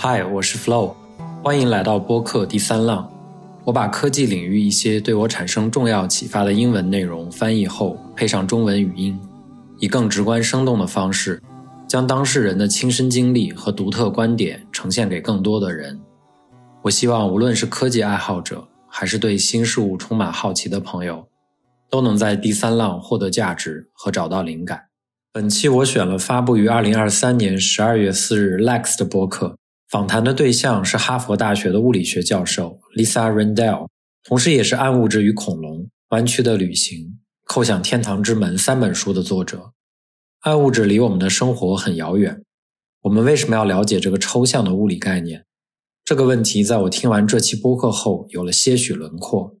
嗨，我是 Flow，欢迎来到播客第三浪。我把科技领域一些对我产生重要启发的英文内容翻译后，配上中文语音，以更直观生动的方式，将当事人的亲身经历和独特观点呈现给更多的人。我希望无论是科技爱好者，还是对新事物充满好奇的朋友，都能在第三浪获得价值和找到灵感。本期我选了发布于二零二三年十二月四日 Lex 的播客。访谈的对象是哈佛大学的物理学教授 Lisa Rendell，同时也是《暗物质与恐龙》《弯曲的旅行》《叩响天堂之门》三本书的作者。暗物质离我们的生活很遥远，我们为什么要了解这个抽象的物理概念？这个问题在我听完这期播客后有了些许轮廓。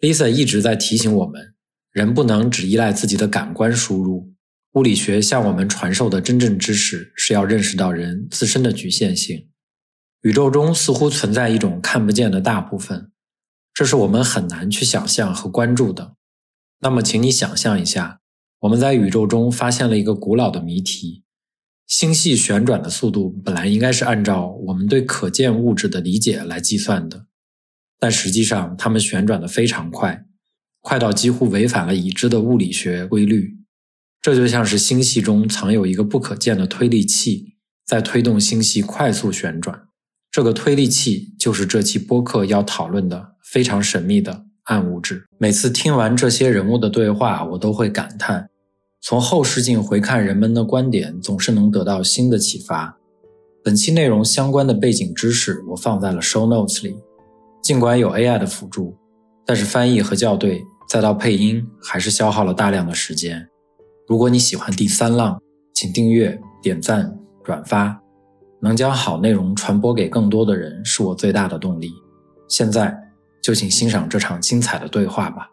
Lisa 一直在提醒我们，人不能只依赖自己的感官输入。物理学向我们传授的真正知识是要认识到人自身的局限性。宇宙中似乎存在一种看不见的大部分，这是我们很难去想象和关注的。那么，请你想象一下，我们在宇宙中发现了一个古老的谜题：星系旋转的速度本来应该是按照我们对可见物质的理解来计算的，但实际上它们旋转的非常快，快到几乎违反了已知的物理学规律。这就像是星系中藏有一个不可见的推力器，在推动星系快速旋转。这个推力器就是这期播客要讨论的非常神秘的暗物质。每次听完这些人物的对话，我都会感叹：从后视镜回看人们的观点，总是能得到新的启发。本期内容相关的背景知识我放在了 show notes 里。尽管有 AI 的辅助，但是翻译和校对再到配音，还是消耗了大量的时间。如果你喜欢第三浪，请订阅、点赞、转发。能将好内容传播给更多的人，是我最大的动力。现在就请欣赏这场精彩的对话吧。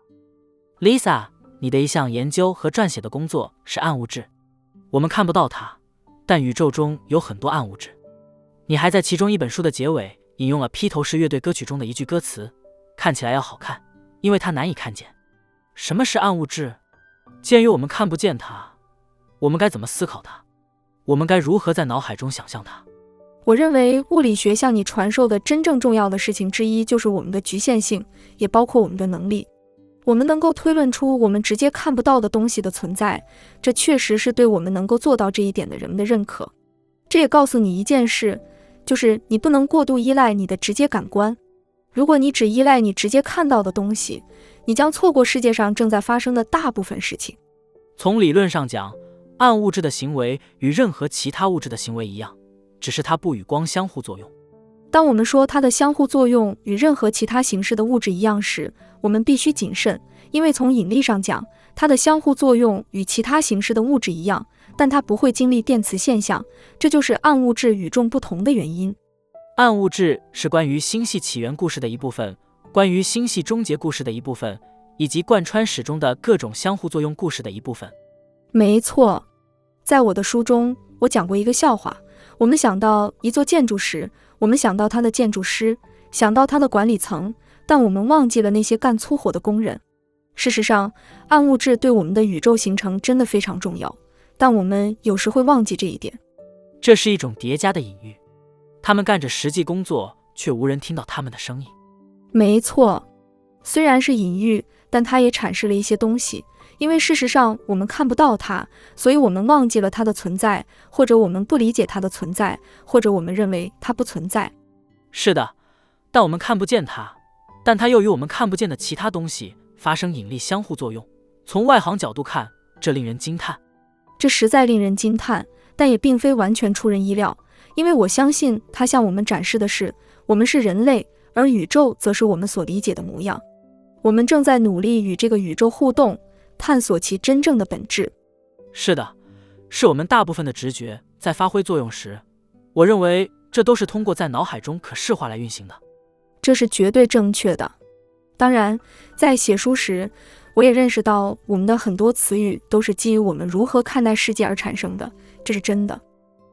Lisa，你的一项研究和撰写的工作是暗物质，我们看不到它，但宇宙中有很多暗物质。你还在其中一本书的结尾引用了披头士乐队歌曲中的一句歌词：“看起来要好看，因为它难以看见。”什么是暗物质？鉴于我们看不见它，我们该怎么思考它？我们该如何在脑海中想象它？我认为物理学向你传授的真正重要的事情之一，就是我们的局限性，也包括我们的能力。我们能够推论出我们直接看不到的东西的存在，这确实是对我们能够做到这一点的人们的认可。这也告诉你一件事，就是你不能过度依赖你的直接感官。如果你只依赖你直接看到的东西，你将错过世界上正在发生的大部分事情。从理论上讲，暗物质的行为与任何其他物质的行为一样。只是它不与光相互作用。当我们说它的相互作用与任何其他形式的物质一样时，我们必须谨慎，因为从引力上讲，它的相互作用与其他形式的物质一样，但它不会经历电磁现象。这就是暗物质与众不同的原因。暗物质是关于星系起源故事的一部分，关于星系终结故事的一部分，以及贯穿始终的各种相互作用故事的一部分。没错，在我的书中，我讲过一个笑话。我们想到一座建筑时，我们想到它的建筑师，想到它的管理层，但我们忘记了那些干粗活的工人。事实上，暗物质对我们的宇宙形成真的非常重要，但我们有时会忘记这一点。这是一种叠加的隐喻，他们干着实际工作，却无人听到他们的声音。没错，虽然是隐喻，但它也阐释了一些东西。因为事实上我们看不到它，所以我们忘记了它的存在，或者我们不理解它的存在，或者我们认为它不存在。是的，但我们看不见它，但它又与我们看不见的其他东西发生引力相互作用。从外行角度看，这令人惊叹。这实在令人惊叹，但也并非完全出人意料，因为我相信它向我们展示的是，我们是人类，而宇宙则是我们所理解的模样。我们正在努力与这个宇宙互动。探索其真正的本质。是的，是我们大部分的直觉在发挥作用时，我认为这都是通过在脑海中可视化来运行的。这是绝对正确的。当然，在写书时，我也认识到我们的很多词语都是基于我们如何看待世界而产生的。这是真的。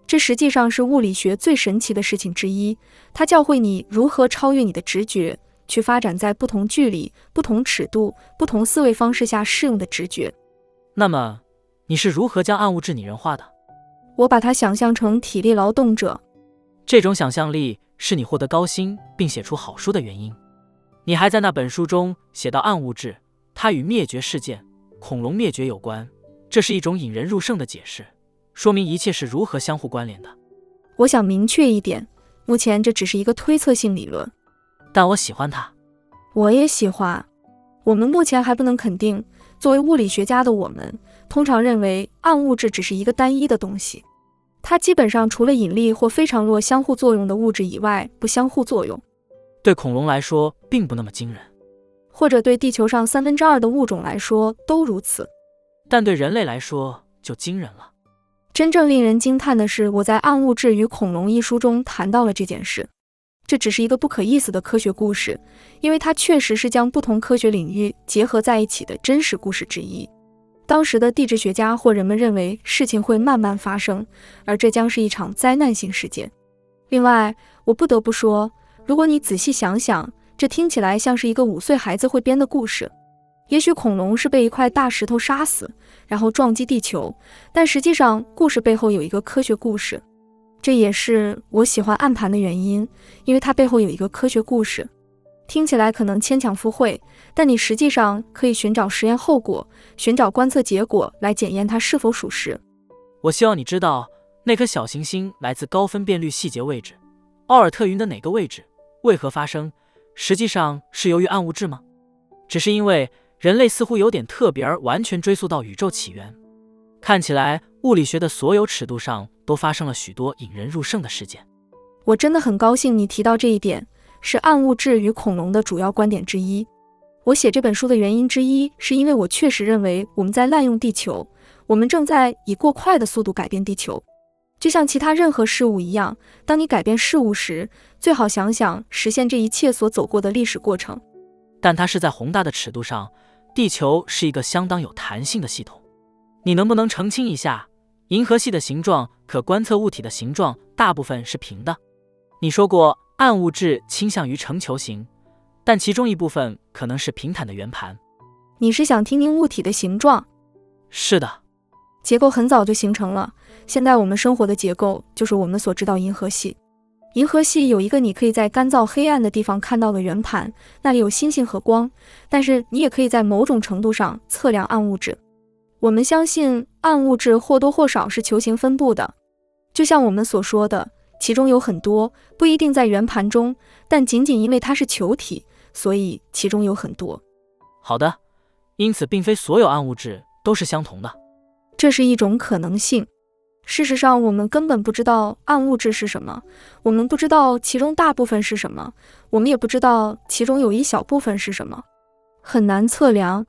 这实际上是物理学最神奇的事情之一。它教会你如何超越你的直觉。去发展在不同距离、不同尺度、不同思维方式下适用的直觉。那么，你是如何将暗物质拟人化的？我把它想象成体力劳动者。这种想象力是你获得高薪并写出好书的原因。你还在那本书中写到暗物质，它与灭绝事件恐龙灭绝有关，这是一种引人入胜的解释，说明一切是如何相互关联的。我想明确一点，目前这只是一个推测性理论，但我喜欢它。我也喜欢。我们目前还不能肯定，作为物理学家的我们，通常认为暗物质只是一个单一的东西，它基本上除了引力或非常弱相互作用的物质以外，不相互作用。对恐龙来说，并不那么惊人，或者对地球上三分之二的物种来说都如此，但对人类来说就惊人了。真正令人惊叹的是，我在《暗物质与恐龙》一书中谈到了这件事。这只是一个不可意思的科学故事，因为它确实是将不同科学领域结合在一起的真实故事之一。当时的地质学家或人们认为事情会慢慢发生，而这将是一场灾难性事件。另外，我不得不说，如果你仔细想想，这听起来像是一个五岁孩子会编的故事。也许恐龙是被一块大石头杀死，然后撞击地球，但实际上故事背后有一个科学故事。这也是我喜欢暗盘的原因，因为它背后有一个科学故事。听起来可能牵强附会，但你实际上可以寻找实验后果，寻找观测结果来检验它是否属实。我希望你知道，那颗小行星来自高分辨率细节位置，奥尔特云的哪个位置，为何发生？实际上是由于暗物质吗？只是因为人类似乎有点特别而完全追溯到宇宙起源。看起来物理学的所有尺度上都发生了许多引人入胜的事件。我真的很高兴你提到这一点，是暗物质与恐龙的主要观点之一。我写这本书的原因之一，是因为我确实认为我们在滥用地球，我们正在以过快的速度改变地球，就像其他任何事物一样。当你改变事物时，最好想想实现这一切所走过的历史过程。但它是在宏大的尺度上，地球是一个相当有弹性的系统。你能不能澄清一下，银河系的形状可观测物体的形状大部分是平的？你说过暗物质倾向于呈球形，但其中一部分可能是平坦的圆盘。你是想听听物体的形状？是的，结构很早就形成了。现在我们生活的结构就是我们所知道银河系。银河系有一个你可以在干燥黑暗的地方看到的圆盘，那里有星星和光，但是你也可以在某种程度上测量暗物质。我们相信暗物质或多或少是球形分布的，就像我们所说的，其中有很多不一定在圆盘中，但仅仅因为它是球体，所以其中有很多。好的，因此并非所有暗物质都是相同的，这是一种可能性。事实上，我们根本不知道暗物质是什么，我们不知道其中大部分是什么，我们也不知道其中有一小部分是什么，很难测量。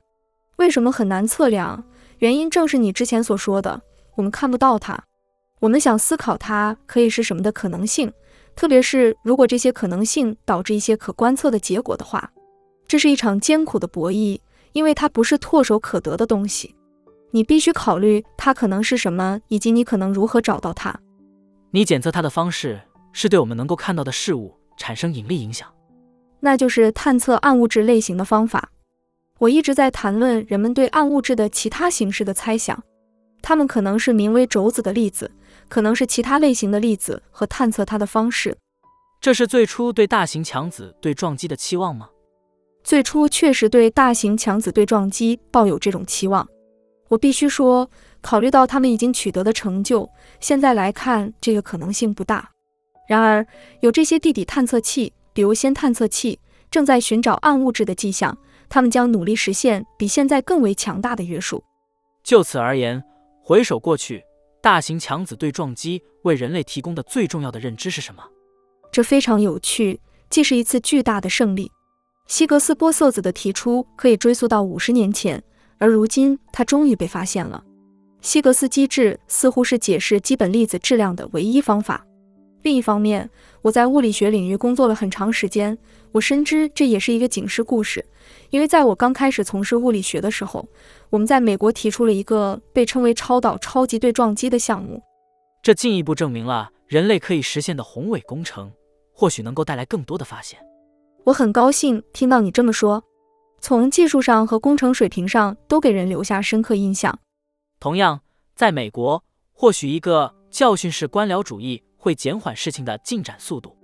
为什么很难测量？原因正是你之前所说的，我们看不到它，我们想思考它可以是什么的可能性，特别是如果这些可能性导致一些可观测的结果的话，这是一场艰苦的博弈，因为它不是唾手可得的东西，你必须考虑它可能是什么，以及你可能如何找到它。你检测它的方式是对我们能够看到的事物产生引力影响，那就是探测暗物质类型的方法。我一直在谈论人们对暗物质的其他形式的猜想，它们可能是名为轴子的粒子，可能是其他类型的粒子和探测它的方式。这是最初对大型强子对撞击的期望吗？最初确实对大型强子对撞击抱有这种期望。我必须说，考虑到他们已经取得的成就，现在来看这个可能性不大。然而，有这些地底探测器，比如氙探测器，正在寻找暗物质的迹象。他们将努力实现比现在更为强大的约束。就此而言，回首过去，大型强子对撞机为人类提供的最重要的认知是什么？这非常有趣，既是一次巨大的胜利。希格斯玻色子的提出可以追溯到五十年前，而如今它终于被发现了。希格斯机制似乎是解释基本粒子质量的唯一方法。另一方面，我在物理学领域工作了很长时间，我深知这也是一个警示故事。因为在我刚开始从事物理学的时候，我们在美国提出了一个被称为超导超级对撞机的项目。这进一步证明了人类可以实现的宏伟工程，或许能够带来更多的发现。我很高兴听到你这么说，从技术上和工程水平上都给人留下深刻印象。同样，在美国，或许一个教训式官僚主义。会减缓事情的进展速度。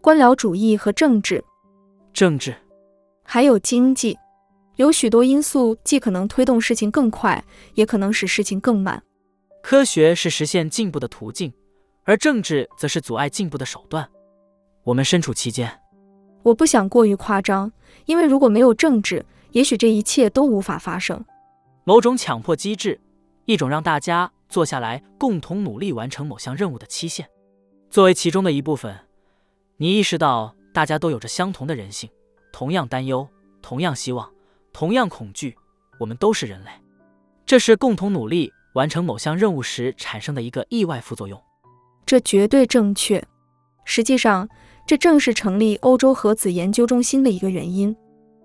官僚主义和政治，政治还有经济，有许多因素既可能推动事情更快，也可能使事情更慢。科学是实现进步的途径，而政治则是阻碍进步的手段。我们身处其间。我不想过于夸张，因为如果没有政治，也许这一切都无法发生。某种强迫机制，一种让大家坐下来共同努力完成某项任务的期限。作为其中的一部分，你意识到大家都有着相同的人性，同样担忧，同样希望，同样恐惧。我们都是人类，这是共同努力完成某项任务时产生的一个意外副作用。这绝对正确。实际上。这正是成立欧洲核子研究中心的一个原因。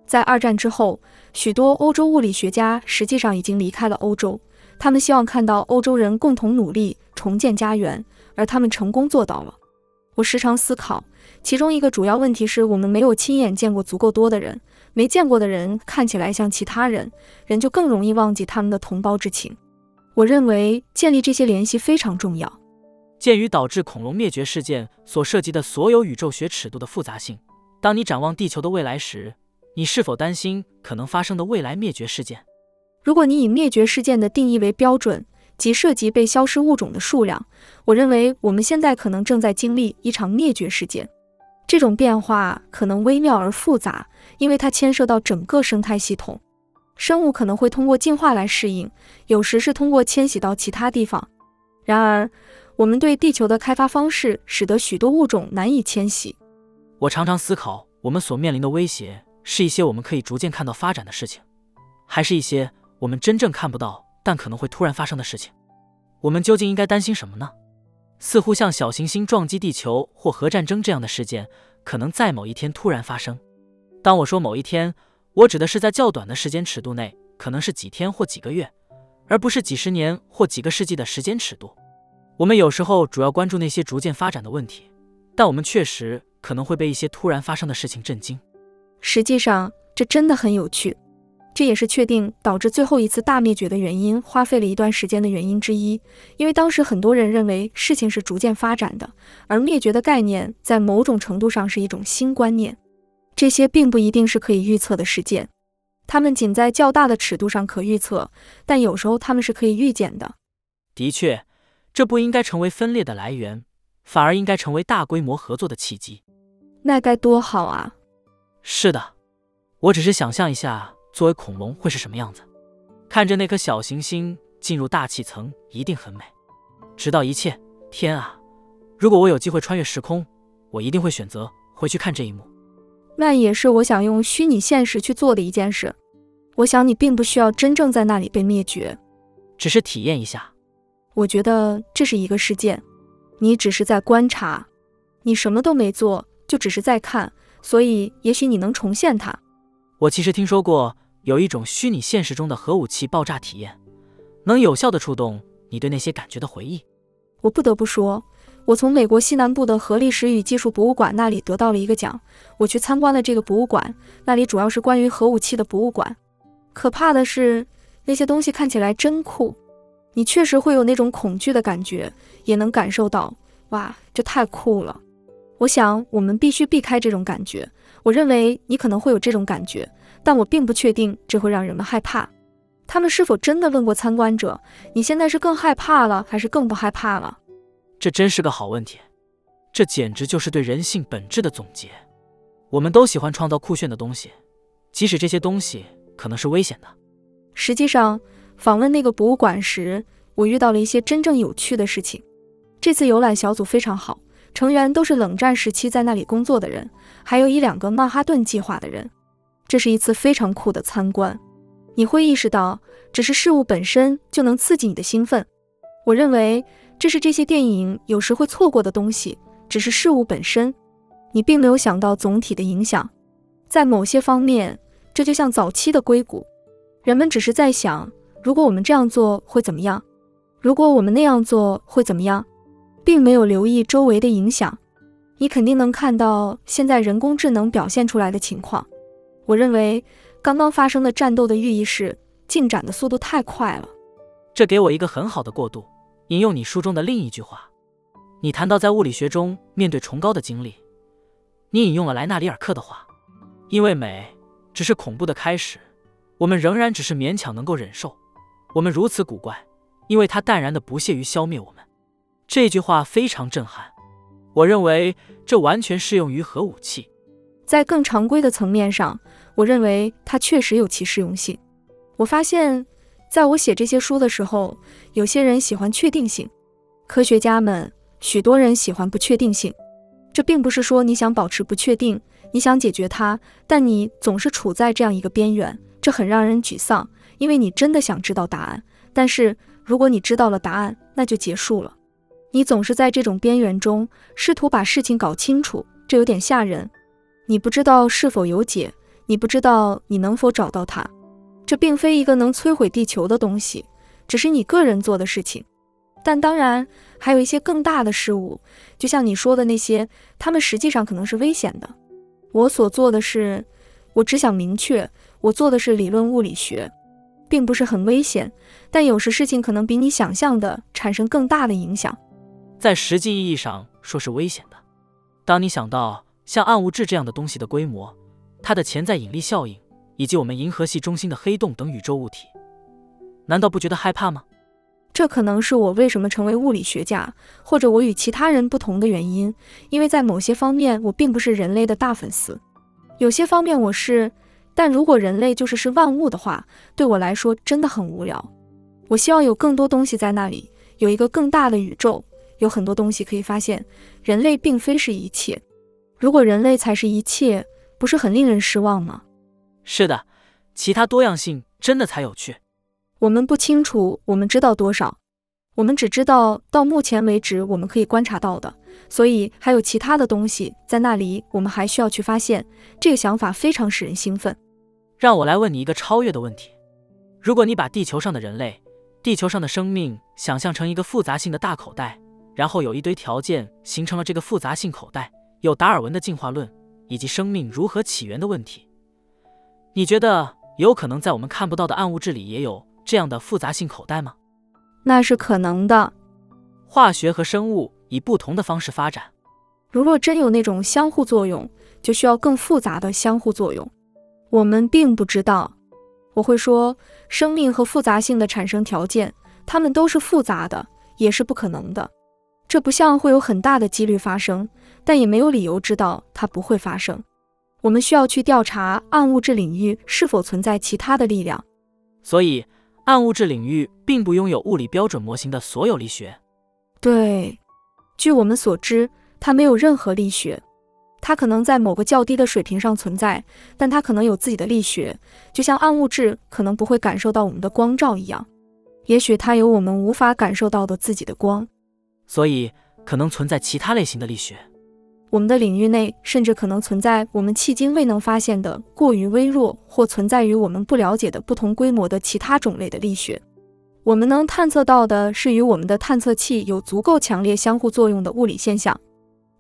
在二战之后，许多欧洲物理学家实际上已经离开了欧洲，他们希望看到欧洲人共同努力重建家园，而他们成功做到了。我时常思考，其中一个主要问题是我们没有亲眼见过足够多的人，没见过的人看起来像其他人，人就更容易忘记他们的同胞之情。我认为建立这些联系非常重要。鉴于导致恐龙灭绝事件所涉及的所有宇宙学尺度的复杂性，当你展望地球的未来时，你是否担心可能发生的未来灭绝事件？如果你以灭绝事件的定义为标准，即涉及被消失物种的数量，我认为我们现在可能正在经历一场灭绝事件。这种变化可能微妙而复杂，因为它牵涉到整个生态系统。生物可能会通过进化来适应，有时是通过迁徙到其他地方。然而，我们对地球的开发方式使得许多物种难以迁徙。我常常思考，我们所面临的威胁是一些我们可以逐渐看到发展的事情，还是一些我们真正看不到但可能会突然发生的事情？我们究竟应该担心什么呢？似乎像小行星撞击地球或核战争这样的事件，可能在某一天突然发生。当我说某一天，我指的是在较短的时间尺度内，可能是几天或几个月，而不是几十年或几个世纪的时间尺度。我们有时候主要关注那些逐渐发展的问题，但我们确实可能会被一些突然发生的事情震惊。实际上，这真的很有趣，这也是确定导致最后一次大灭绝的原因，花费了一段时间的原因之一。因为当时很多人认为事情是逐渐发展的，而灭绝的概念在某种程度上是一种新观念。这些并不一定是可以预测的事件，它们仅在较大的尺度上可预测，但有时候它们是可以预见的。的确。这不应该成为分裂的来源，反而应该成为大规模合作的契机。那该多好啊！是的，我只是想象一下，作为恐龙会是什么样子。看着那颗小行星进入大气层，一定很美。直到一切，天啊！如果我有机会穿越时空，我一定会选择回去看这一幕。那也是我想用虚拟现实去做的一件事。我想你并不需要真正在那里被灭绝，只是体验一下。我觉得这是一个事件，你只是在观察，你什么都没做，就只是在看，所以也许你能重现它。我其实听说过有一种虚拟现实中的核武器爆炸体验，能有效的触动你对那些感觉的回忆。我不得不说，我从美国西南部的核历史与技术博物馆那里得到了一个奖。我去参观了这个博物馆，那里主要是关于核武器的博物馆。可怕的是，那些东西看起来真酷。你确实会有那种恐惧的感觉，也能感受到，哇，这太酷了！我想我们必须避开这种感觉。我认为你可能会有这种感觉，但我并不确定这会让人们害怕。他们是否真的问过参观者，你现在是更害怕了，还是更不害怕了？这真是个好问题。这简直就是对人性本质的总结。我们都喜欢创造酷炫的东西，即使这些东西可能是危险的。实际上。访问那个博物馆时，我遇到了一些真正有趣的事情。这次游览小组非常好，成员都是冷战时期在那里工作的人，还有一两个曼哈顿计划的人。这是一次非常酷的参观。你会意识到，只是事物本身就能刺激你的兴奋。我认为这是这些电影有时会错过的东西，只是事物本身。你并没有想到总体的影响。在某些方面，这就像早期的硅谷，人们只是在想。如果我们这样做会怎么样？如果我们那样做会怎么样？并没有留意周围的影响。你肯定能看到现在人工智能表现出来的情况。我认为刚刚发生的战斗的寓意是进展的速度太快了。这给我一个很好的过渡。引用你书中的另一句话：你谈到在物理学中面对崇高的经历，你引用了莱纳里尔克的话：“因为美只是恐怖的开始，我们仍然只是勉强能够忍受。我们如此古怪，因为它淡然的不屑于消灭我们。”这句话非常震撼。我认为这完全适用于核武器。在更常规的层面上，我认为它确实有其适用性。我发现，在我写这些书的时候，有些人喜欢确定性，科学家们。许多人喜欢不确定性，这并不是说你想保持不确定，你想解决它，但你总是处在这样一个边缘，这很让人沮丧，因为你真的想知道答案。但是如果你知道了答案，那就结束了。你总是在这种边缘中试图把事情搞清楚，这有点吓人。你不知道是否有解，你不知道你能否找到它。这并非一个能摧毁地球的东西，只是你个人做的事情。但当然，还有一些更大的事物，就像你说的那些，他们实际上可能是危险的。我所做的是，我只想明确，我做的是理论物理学，并不是很危险。但有时事情可能比你想象的产生更大的影响，在实际意义上说是危险的。当你想到像暗物质这样的东西的规模、它的潜在引力效应，以及我们银河系中心的黑洞等宇宙物体，难道不觉得害怕吗？这可能是我为什么成为物理学家，或者我与其他人不同的原因。因为在某些方面，我并不是人类的大粉丝；有些方面我是。但如果人类就是是万物的话，对我来说真的很无聊。我希望有更多东西在那里，有一个更大的宇宙，有很多东西可以发现。人类并非是一切。如果人类才是一切，不是很令人失望吗？是的，其他多样性真的才有趣。我们不清楚，我们知道多少？我们只知道到目前为止我们可以观察到的，所以还有其他的东西在那里，我们还需要去发现。这个想法非常使人兴奋。让我来问你一个超越的问题：如果你把地球上的人类、地球上的生命想象成一个复杂性的大口袋，然后有一堆条件形成了这个复杂性口袋，有达尔文的进化论以及生命如何起源的问题，你觉得有可能在我们看不到的暗物质里也有？这样的复杂性口袋吗？那是可能的。化学和生物以不同的方式发展。如若真有那种相互作用，就需要更复杂的相互作用。我们并不知道。我会说，生命和复杂性的产生条件，它们都是复杂的，也是不可能的。这不像会有很大的几率发生，但也没有理由知道它不会发生。我们需要去调查暗物质领域是否存在其他的力量。所以。暗物质领域并不拥有物理标准模型的所有力学。对，据我们所知，它没有任何力学。它可能在某个较低的水平上存在，但它可能有自己的力学，就像暗物质可能不会感受到我们的光照一样。也许它有我们无法感受到的自己的光，所以可能存在其他类型的力学。我们的领域内甚至可能存在我们迄今未能发现的过于微弱或存在于我们不了解的不同规模的其他种类的力学。我们能探测到的是与我们的探测器有足够强烈相互作用的物理现象。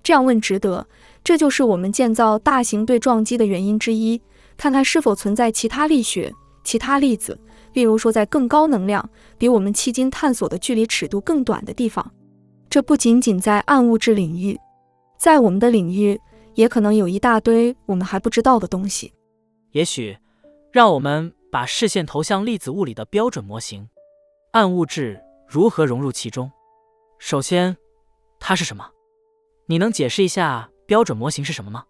这样问值得，这就是我们建造大型对撞机的原因之一，看看是否存在其他力学、其他粒子，例如说在更高能量、比我们迄今探索的距离尺度更短的地方。这不仅仅在暗物质领域。在我们的领域，也可能有一大堆我们还不知道的东西。也许，让我们把视线投向粒子物理的标准模型，暗物质如何融入其中？首先，它是什么？你能解释一下标准模型是什么吗？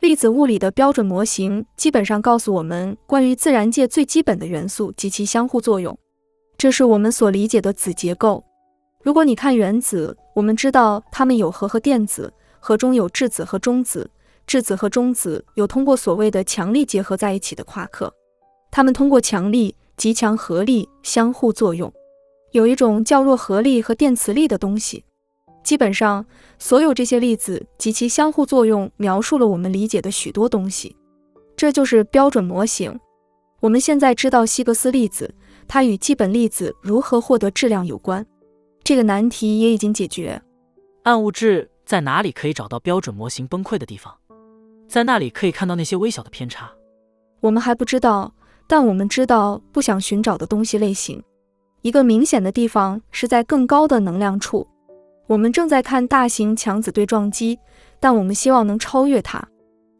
粒子物理的标准模型基本上告诉我们关于自然界最基本的元素及其相互作用，这是我们所理解的子结构。如果你看原子，我们知道它们有核和电子。核中有质子和中子，质子和中子有通过所谓的强力结合在一起的夸克，它们通过强力、极强合力相互作用。有一种较弱合力和电磁力的东西。基本上，所有这些粒子及其相互作用描述了我们理解的许多东西。这就是标准模型。我们现在知道希格斯粒子，它与基本粒子如何获得质量有关。这个难题也已经解决。暗物质。在哪里可以找到标准模型崩溃的地方？在那里可以看到那些微小的偏差。我们还不知道，但我们知道不想寻找的东西类型。一个明显的地方是在更高的能量处。我们正在看大型强子对撞机，但我们希望能超越它。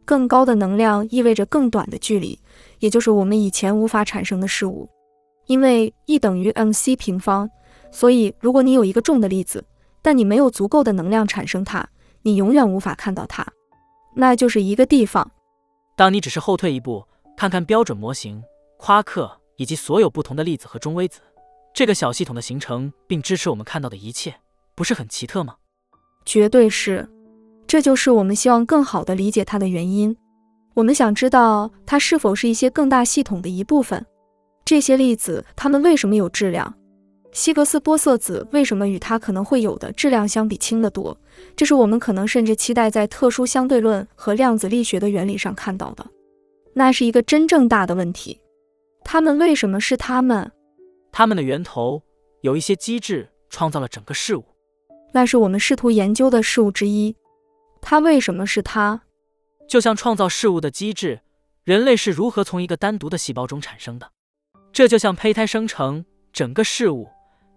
更高的能量意味着更短的距离，也就是我们以前无法产生的事物。因为 E 等于 mc 平方，所以如果你有一个重的粒子，但你没有足够的能量产生它，你永远无法看到它。那就是一个地方。当你只是后退一步，看看标准模型、夸克以及所有不同的粒子和中微子，这个小系统的形成并支持我们看到的一切，不是很奇特吗？绝对是。这就是我们希望更好地理解它的原因。我们想知道它是否是一些更大系统的一部分。这些粒子它们为什么有质量？希格斯玻色子为什么与它可能会有的质量相比轻得多？这是我们可能甚至期待在特殊相对论和量子力学的原理上看到的。那是一个真正大的问题。它们为什么是它们？它们的源头有一些机制创造了整个事物。那是我们试图研究的事物之一。它为什么是它？就像创造事物的机制，人类是如何从一个单独的细胞中产生的？这就像胚胎生成整个事物，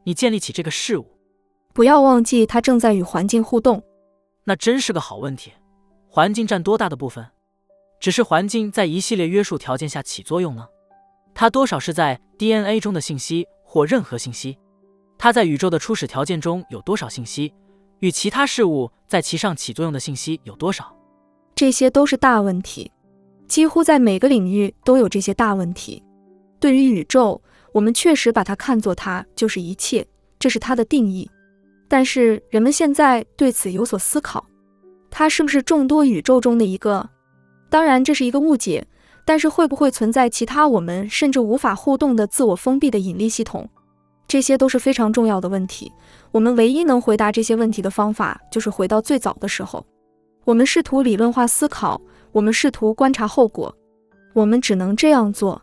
你建立起这个事物。不要忘记，它正在与环境互动。那真是个好问题。环境占多大的部分？只是环境在一系列约束条件下起作用呢？它多少是在 DNA 中的信息或任何信息？它在宇宙的初始条件中有多少信息？与其他事物在其上起作用的信息有多少？这些都是大问题，几乎在每个领域都有这些大问题。对于宇宙，我们确实把它看作它就是一切，这是它的定义。但是人们现在对此有所思考：它是不是众多宇宙中的一个？当然，这是一个误解。但是会不会存在其他我们甚至无法互动的自我封闭的引力系统？这些都是非常重要的问题。我们唯一能回答这些问题的方法，就是回到最早的时候。我们试图理论化思考，我们试图观察后果。我们只能这样做。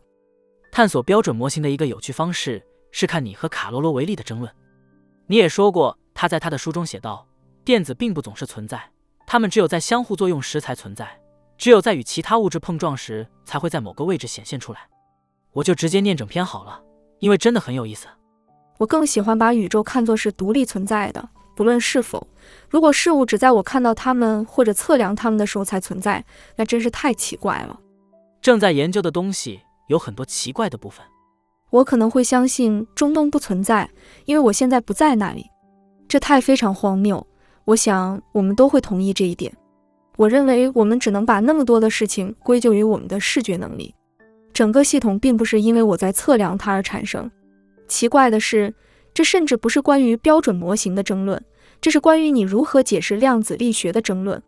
探索标准模型的一个有趣方式是看你和卡罗罗维利的争论。你也说过，他在他的书中写道：电子并不总是存在，它们只有在相互作用时才存在，只有在与其他物质碰撞时才会在某个位置显现出来。我就直接念整篇好了，因为真的很有意思。我更喜欢把宇宙看作是独立存在的，不论是否。如果事物只在我看到它们或者测量它们的时候才存在，那真是太奇怪了。正在研究的东西有很多奇怪的部分。我可能会相信中东不存在，因为我现在不在那里。这太非常荒谬。我想我们都会同意这一点。我认为我们只能把那么多的事情归咎于我们的视觉能力。整个系统并不是因为我在测量它而产生。奇怪的是，这甚至不是关于标准模型的争论，这是关于你如何解释量子力学的争论。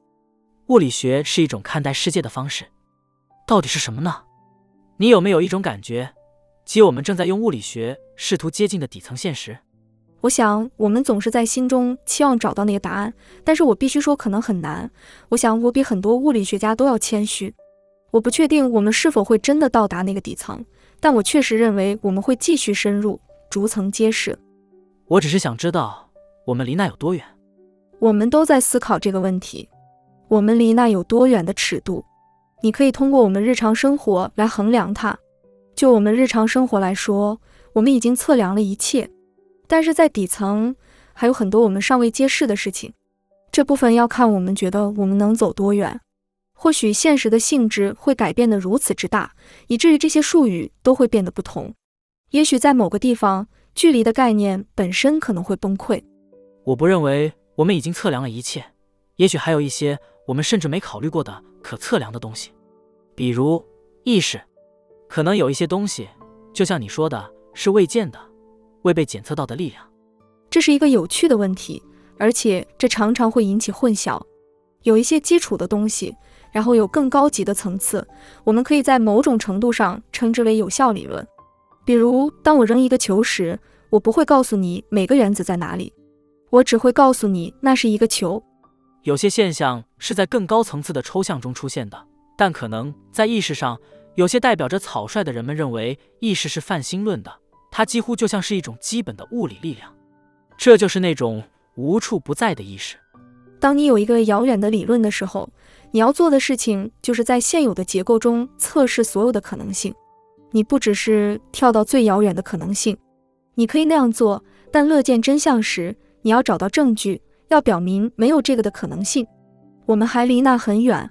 物理学是一种看待世界的方式，到底是什么呢？你有没有一种感觉，即我们正在用物理学试图接近的底层现实？我想，我们总是在心中期望找到那个答案，但是我必须说，可能很难。我想，我比很多物理学家都要谦虚。我不确定我们是否会真的到达那个底层，但我确实认为我们会继续深入。逐层揭示。我只是想知道，我们离那有多远？我们都在思考这个问题。我们离那有多远的尺度？你可以通过我们日常生活来衡量它。就我们日常生活来说，我们已经测量了一切，但是在底层还有很多我们尚未揭示的事情。这部分要看我们觉得我们能走多远。或许现实的性质会改变得如此之大，以至于这些术语都会变得不同。也许在某个地方，距离的概念本身可能会崩溃。我不认为我们已经测量了一切，也许还有一些我们甚至没考虑过的可测量的东西，比如意识。可能有一些东西，就像你说的，是未见的、未被检测到的力量。这是一个有趣的问题，而且这常常会引起混淆。有一些基础的东西，然后有更高级的层次，我们可以在某种程度上称之为有效理论。比如，当我扔一个球时，我不会告诉你每个原子在哪里，我只会告诉你那是一个球。有些现象是在更高层次的抽象中出现的，但可能在意识上，有些代表着草率的人们认为意识是泛心论的，它几乎就像是一种基本的物理力量。这就是那种无处不在的意识。当你有一个遥远的理论的时候，你要做的事情就是在现有的结构中测试所有的可能性。你不只是跳到最遥远的可能性，你可以那样做，但乐见真相时，你要找到证据，要表明没有这个的可能性。我们还离那很远。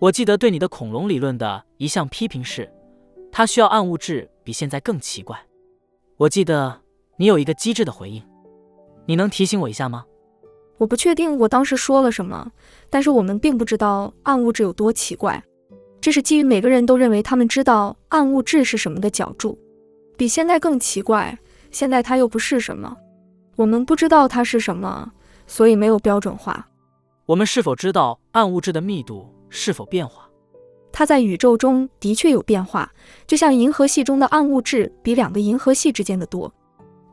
我记得对你的恐龙理论的一项批评是，它需要暗物质比现在更奇怪。我记得你有一个机智的回应，你能提醒我一下吗？我不确定我当时说了什么，但是我们并不知道暗物质有多奇怪。这是基于每个人都认为他们知道暗物质是什么的角注，比现在更奇怪。现在它又不是什么，我们不知道它是什么，所以没有标准化。我们是否知道暗物质的密度是否变化？它在宇宙中的确有变化，就像银河系中的暗物质比两个银河系之间的多。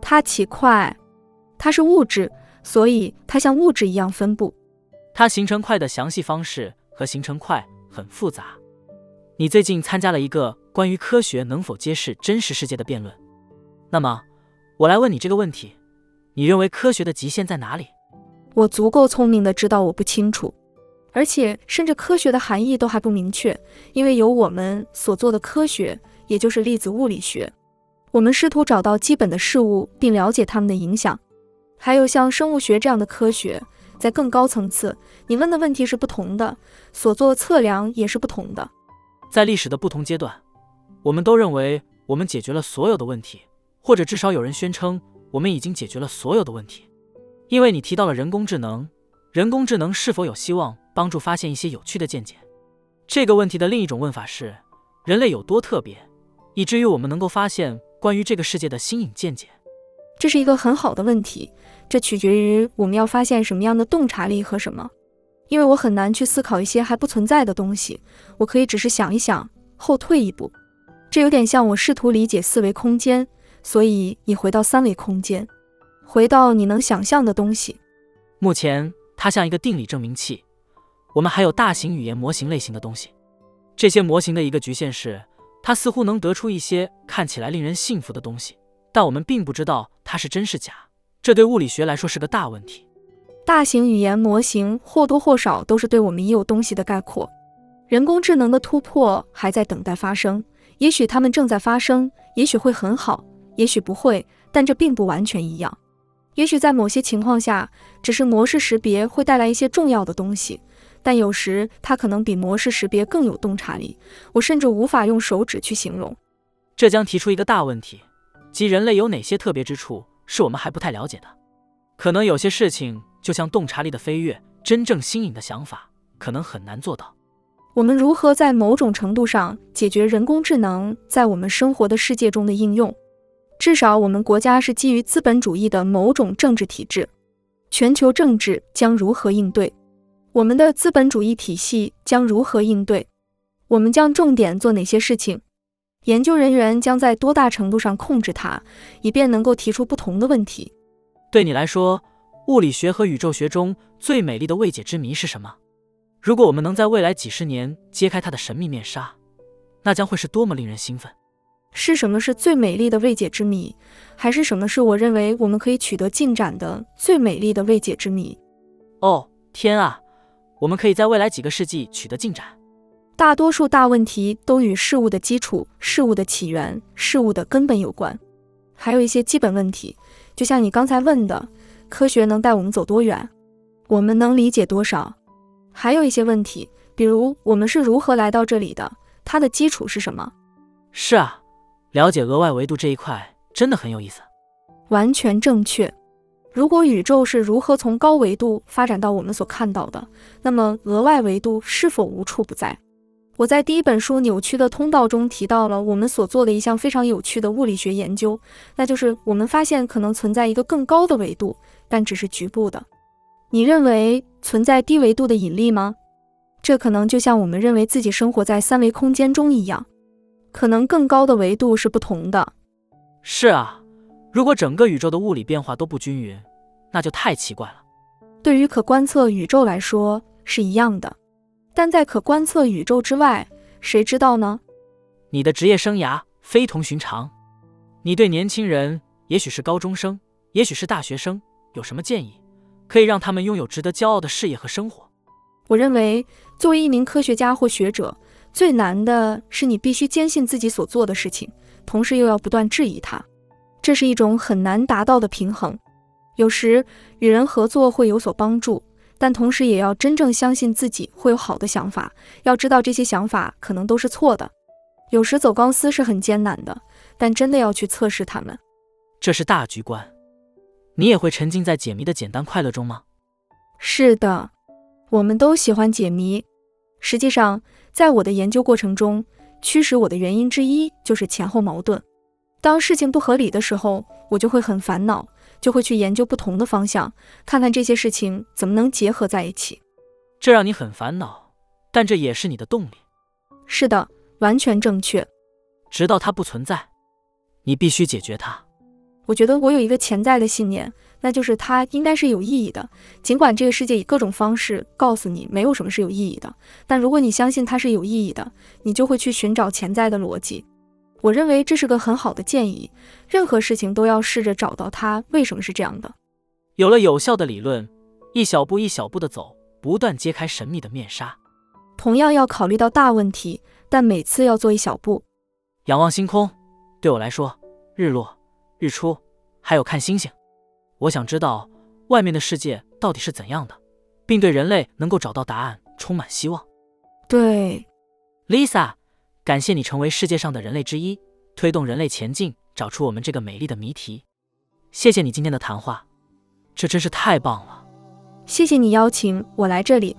它奇快，它是物质，所以它像物质一样分布。它形成块的详细方式和形成块很复杂。你最近参加了一个关于科学能否揭示真实世界的辩论，那么我来问你这个问题：你认为科学的极限在哪里？我足够聪明的知道我不清楚，而且甚至科学的含义都还不明确，因为有我们所做的科学，也就是粒子物理学。我们试图找到基本的事物并了解它们的影响，还有像生物学这样的科学，在更高层次，你问的问题是不同的，所做测量也是不同的。在历史的不同阶段，我们都认为我们解决了所有的问题，或者至少有人宣称我们已经解决了所有的问题。因为你提到了人工智能，人工智能是否有希望帮助发现一些有趣的见解？这个问题的另一种问法是：人类有多特别，以至于我们能够发现关于这个世界的新颖见解？这是一个很好的问题，这取决于我们要发现什么样的洞察力和什么。因为我很难去思考一些还不存在的东西，我可以只是想一想，后退一步。这有点像我试图理解四维空间，所以你回到三维空间，回到你能想象的东西。目前它像一个定理证明器。我们还有大型语言模型类型的东西，这些模型的一个局限是，它似乎能得出一些看起来令人信服的东西，但我们并不知道它是真是假。这对物理学来说是个大问题。大型语言模型或多或少都是对我们已有东西的概括。人工智能的突破还在等待发生，也许它们正在发生，也许会很好，也许不会，但这并不完全一样。也许在某些情况下，只是模式识别会带来一些重要的东西，但有时它可能比模式识别更有洞察力。我甚至无法用手指去形容。这将提出一个大问题，即人类有哪些特别之处是我们还不太了解的？可能有些事情。就像洞察力的飞跃，真正新颖的想法可能很难做到。我们如何在某种程度上解决人工智能在我们生活的世界中的应用？至少我们国家是基于资本主义的某种政治体制，全球政治将如何应对？我们的资本主义体系将如何应对？我们将重点做哪些事情？研究人员将在多大程度上控制它，以便能够提出不同的问题？对你来说？物理学和宇宙学中最美丽的未解之谜是什么？如果我们能在未来几十年揭开它的神秘面纱，那将会是多么令人兴奋！是什么是最美丽的未解之谜？还是什么是我认为我们可以取得进展的最美丽的未解之谜？哦，天啊！我们可以在未来几个世纪取得进展。大多数大问题都与事物的基础、事物的起源、事物的根本有关，还有一些基本问题，就像你刚才问的。科学能带我们走多远？我们能理解多少？还有一些问题，比如我们是如何来到这里的？它的基础是什么？是啊，了解额外维度这一块真的很有意思。完全正确。如果宇宙是如何从高维度发展到我们所看到的，那么额外维度是否无处不在？我在第一本书《扭曲的通道》中提到了我们所做的一项非常有趣的物理学研究，那就是我们发现可能存在一个更高的维度。但只是局部的。你认为存在低维度的引力吗？这可能就像我们认为自己生活在三维空间中一样，可能更高的维度是不同的。是啊，如果整个宇宙的物理变化都不均匀，那就太奇怪了。对于可观测宇宙来说是一样的，但在可观测宇宙之外，谁知道呢？你的职业生涯非同寻常，你对年轻人，也许是高中生，也许是大学生。有什么建议，可以让他们拥有值得骄傲的事业和生活？我认为，作为一名科学家或学者，最难的是你必须坚信自己所做的事情，同时又要不断质疑它。这是一种很难达到的平衡。有时与人合作会有所帮助，但同时也要真正相信自己会有好的想法。要知道这些想法可能都是错的。有时走钢丝是很艰难的，但真的要去测试他们。这是大局观。你也会沉浸在解谜的简单快乐中吗？是的，我们都喜欢解谜。实际上，在我的研究过程中，驱使我的原因之一就是前后矛盾。当事情不合理的时候，我就会很烦恼，就会去研究不同的方向，看看这些事情怎么能结合在一起。这让你很烦恼，但这也是你的动力。是的，完全正确。直到它不存在，你必须解决它。我觉得我有一个潜在的信念，那就是它应该是有意义的。尽管这个世界以各种方式告诉你没有什么是有意义的，但如果你相信它是有意义的，你就会去寻找潜在的逻辑。我认为这是个很好的建议。任何事情都要试着找到它为什么是这样的。有了有效的理论，一小步一小步的走，不断揭开神秘的面纱。同样要考虑到大问题，但每次要做一小步。仰望星空，对我来说，日落。日出，还有看星星。我想知道外面的世界到底是怎样的，并对人类能够找到答案充满希望。对，Lisa，感谢你成为世界上的人类之一，推动人类前进，找出我们这个美丽的谜题。谢谢你今天的谈话，这真是太棒了。谢谢你邀请我来这里。